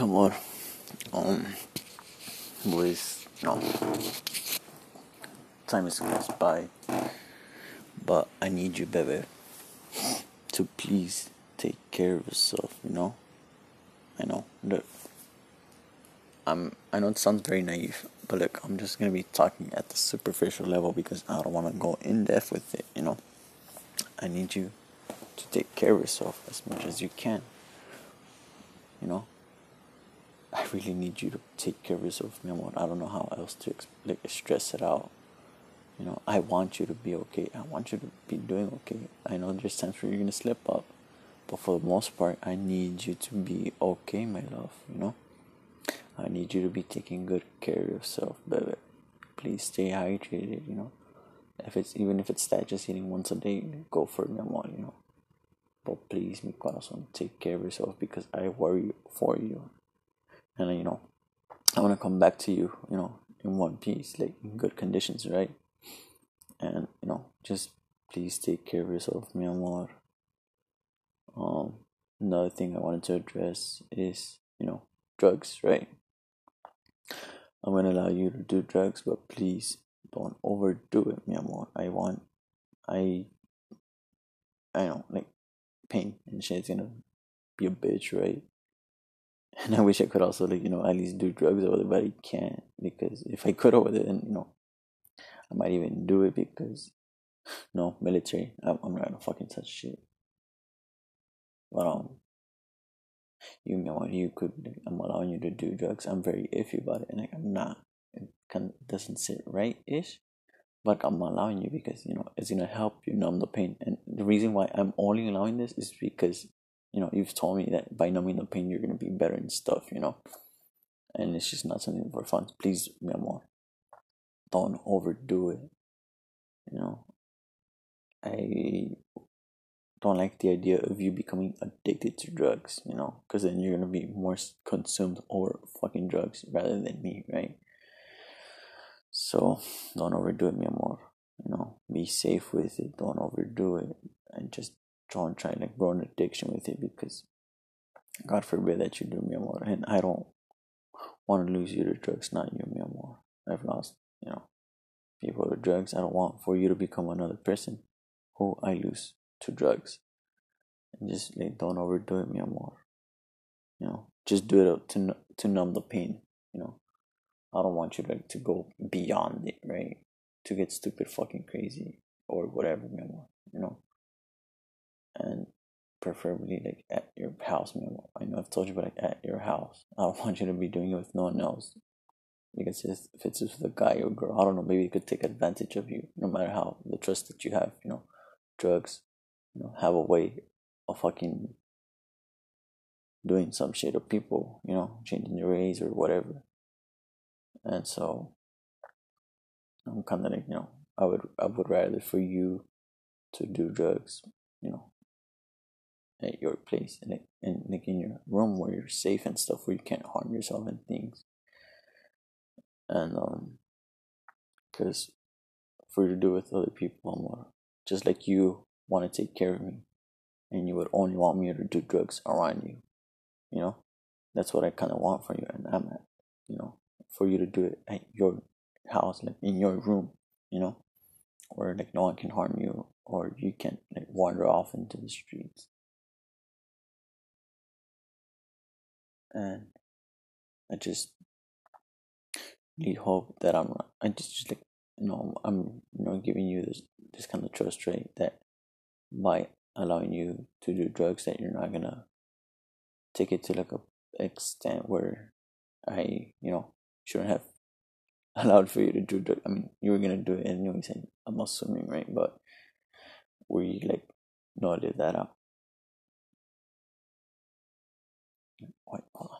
amor, um, with no time is goes by, but I need you, baby, to please take care of yourself. You know, I know. Look, I'm. I know it sounds very naive, but look, I'm just gonna be talking at the superficial level because I don't want to go in depth with it. You know, I need you to take care of yourself as much as you can. You know, I really need you to take care of yourself, mi. I don't know how else to like stress it out. You know, I want you to be okay. I want you to be doing okay. I know there's times where you're gonna slip up, but for the most part, I need you to be okay, my love. You know, I need you to be taking good care of yourself, baby. Please stay hydrated. You know, if it's even if it's that just eating once a day, go for it, mi amor. You know, but please, mi corazón, take care of yourself because I worry for you and you know i want to come back to you you know in one piece like in good conditions right? And you know just please take care of yourself mi amor. Um another thing i wanted to address is you know drugs right? I'm going to allow you to do drugs but please don't overdo it mi amor. I want i i know like pain and shit's gonna be a bitch right and I wish I could also like you know at least do drugs over there, but I can't because if I could over there, then you know I might even do it because no military. I'm, I'm not gonna fucking touch shit. But um, you know you could. I'm allowing you to do drugs. I'm very iffy about it, and like, I'm not. It kind doesn't sit right ish, but I'm allowing you because you know it's gonna help you numb the pain. And the reason why I'm only allowing this is because you know you've told me that by numbing the pain you're gonna be better and stuff you know? And it's just not something for fun. Please mi amor don't overdo it you know? I don't like the idea of you becoming addicted to drugs you know? Because then you're gonna be more consumed over fucking drugs rather than me right? So don't overdo it mi amor you know? Be safe with it don't overdo it and just don't try like grow an addiction with it because God forbid that you do mi amor. And I don't want to lose you to drugs, not you, mi amor. I've lost, you know, people to drugs. I don't want for you to become another person who I lose to drugs. And just like don't overdo it, mi amor. You know, just do it to to numb the pain. You know, I don't want you to like, to go beyond it, right? To get stupid, fucking crazy or whatever, know and preferably like at your house. I know I've told you, but like at your house. I don't want you to be doing it with no one else. Because if it's just with a guy or girl, I don't know, maybe it could take advantage of you, no matter how the trust that you have, you know, drugs, you know, have a way of fucking doing some shit of people, you know, changing your ways or whatever. And so I'm kind of like, you know, I would I would rather for you to do drugs, you know, at your place and like, like in your room where you're safe and stuff where you can't harm yourself and things. And um because for you to do with other people more just like you want to take care of me and you would only want me to do drugs around you you know? That's what i kind of want for you and i'm at you know for you to do it at your house like in your room you know? Where like no one can harm you or you can like wander off into the streets and I just really hope that I'm not, I just, just like you know I'm you know giving you this this kind of trust rate that by allowing you to do drugs that you're not gonna take it to like a extent where I you know shouldn't have allowed for you to do drugs. I mean you were gonna do it anyways I'm assuming right but we like noted that out. Wait, hold on. Just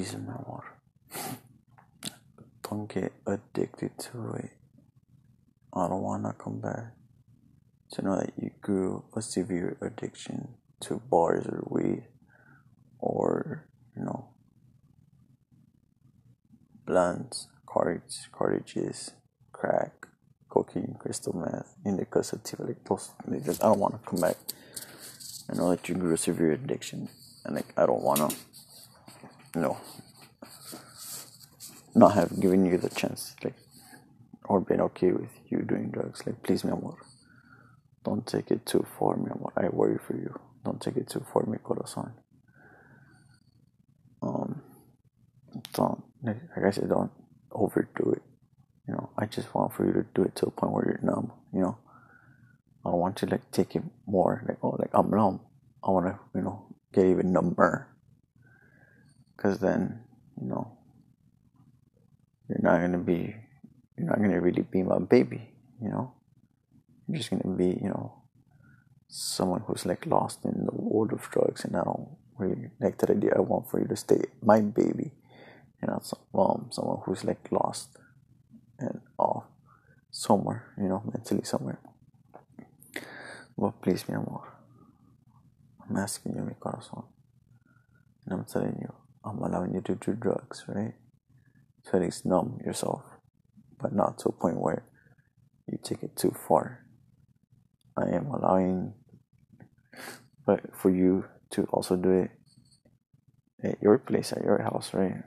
please, mi amor. Don't get addicted to it. I don't wanna come back to know that you grew a severe addiction to bars or weed or, you know, blunts, carts, cartridges, crack, cocaine, crystal meth, indica, sativa, like those. Like, I don't want to come back. I know that you grew a severe addiction, and like I don't wanna, you know, not have given you the chance, like, or been okay with you doing drugs. Like, please, mi amor, don't take it too far, mi amor. I worry for you. Don't take it too far, mi corazón. Um, don't like, like I said, don't overdo it. You know, I just want for you to do it to a point where you're numb. You know, I don't want to like take it more like oh like I'm numb. I want to you know get even number. Cause then you know you're not gonna be you're not gonna really be my baby. You know, you're just gonna be you know someone who's like lost in the world of drugs, and I don't really like that idea. I want for you to stay my baby you know, some, someone who's like lost and off somewhere, you know, mentally somewhere. But please, mi amor, I'm asking you, mi corazón, and I'm telling you, I'm allowing you to do drugs, right? So at least numb yourself, but not to a point where you take it too far. I am allowing, but for you to also do it at your place, at your house, right?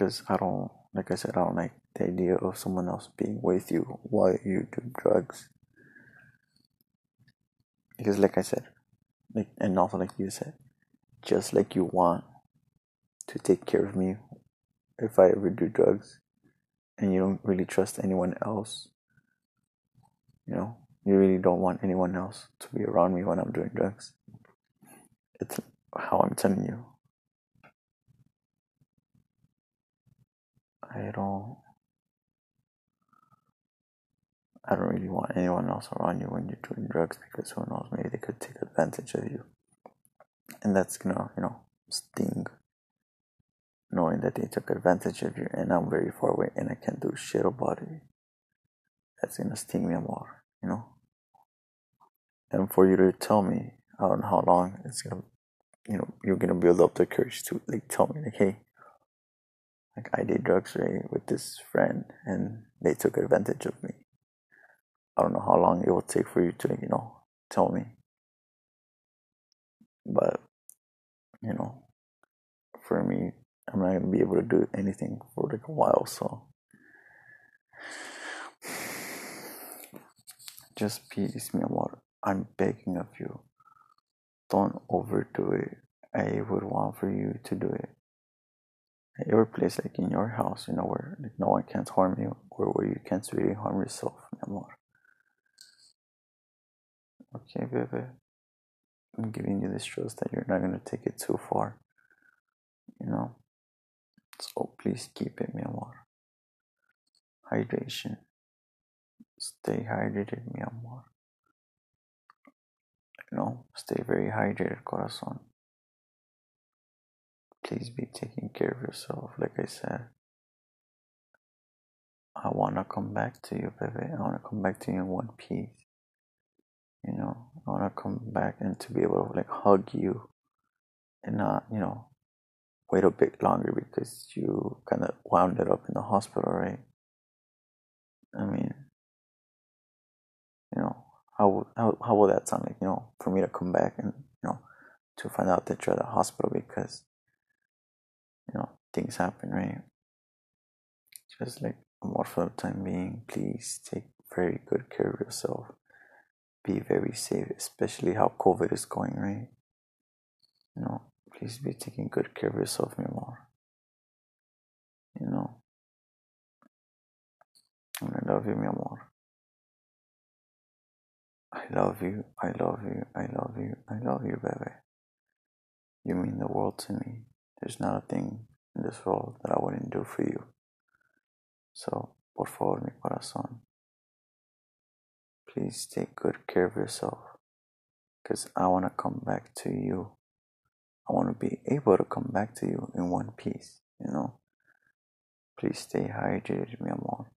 because I don't, like I said, I don't like the idea of someone else being with you while you do drugs. Because, like I said, like and also like you said, just like you want to take care of me if I ever do drugs, and you don't really trust anyone else. You know, you really don't want anyone else to be around me when I'm doing drugs. It's how I'm telling you. I don't I don't really want anyone else around you when you're doing drugs because who knows, maybe they could take advantage of you. And that's gonna, you know, sting. Knowing that they took advantage of you and I'm very far away and I can't do shit about it. That's gonna sting me more, you know? And for you to tell me, I don't know how long it's gonna, you know, you're gonna build up the courage to like tell me, like, hey, like I did drugs right with this friend and they took advantage of me. I don't know how long it will take for you to, you know, tell me. But, you know, for me, I'm not gonna be able to do anything for like a while, so just please me amor. I'm begging of you. Don't overdo it. I would want for you to do it at your place, like in your house, you know, where like no one can harm you, or where you can't really harm yourself, mi amor. Okay, baby. I'm giving you this trust that you're not gonna take it too far. You know. So please keep it, mi amor. Hydration. Stay hydrated, mi amor. You know, stay very hydrated, corazón. Please be taking care of yourself, like I said. I wanna come back to you, baby. I wanna come back to you in one piece. You know, I wanna come back and to be able to like hug you and not, you know, wait a bit longer because you kind of wound it up in the hospital, right? I mean, you know, how how how will that sound like? You know, for me to come back and you know to find out that you're at the hospital because you know things happen, right? Just like more for the time being, please take very good care of yourself. Be very safe, especially how COVID is going, right? You know, please be taking good care of yourself, mi amor. You know, and I love you, mi amor. I love you, I love you, I love you, I love you, baby. You mean the world to me. There's not a thing in this world that I wouldn't do for you. So, por favor, mi corazón, please take good care of yourself because I want to come back to you. I want to be able to come back to you in one piece, you know. Please stay hydrated, mi amor.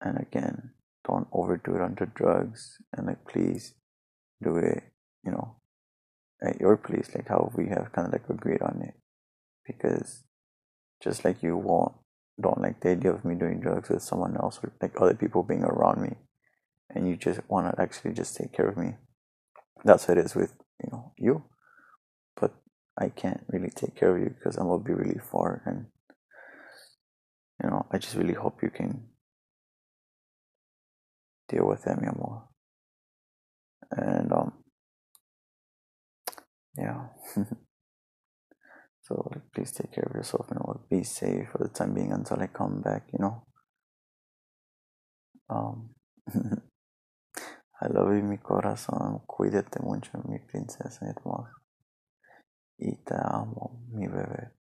And again, don't overdo it under drugs. And like, please do it, you know, at your place, like how we have kind of like agreed on it. Because just like you won't, don't like the idea of me doing drugs with someone else or like other people being around me, and you just want to actually just take care of me. That's how it is with you know you, but I can't really take care of you because I'm gonna be really far, and you know I just really hope you can deal with them more. And um, yeah. so please take care of yourself and be safe for the time being until I come back. You know. Um, I love you, mi corazón. Cuídate mucho, mi princesa hermosa. Y te amo, mi bebé.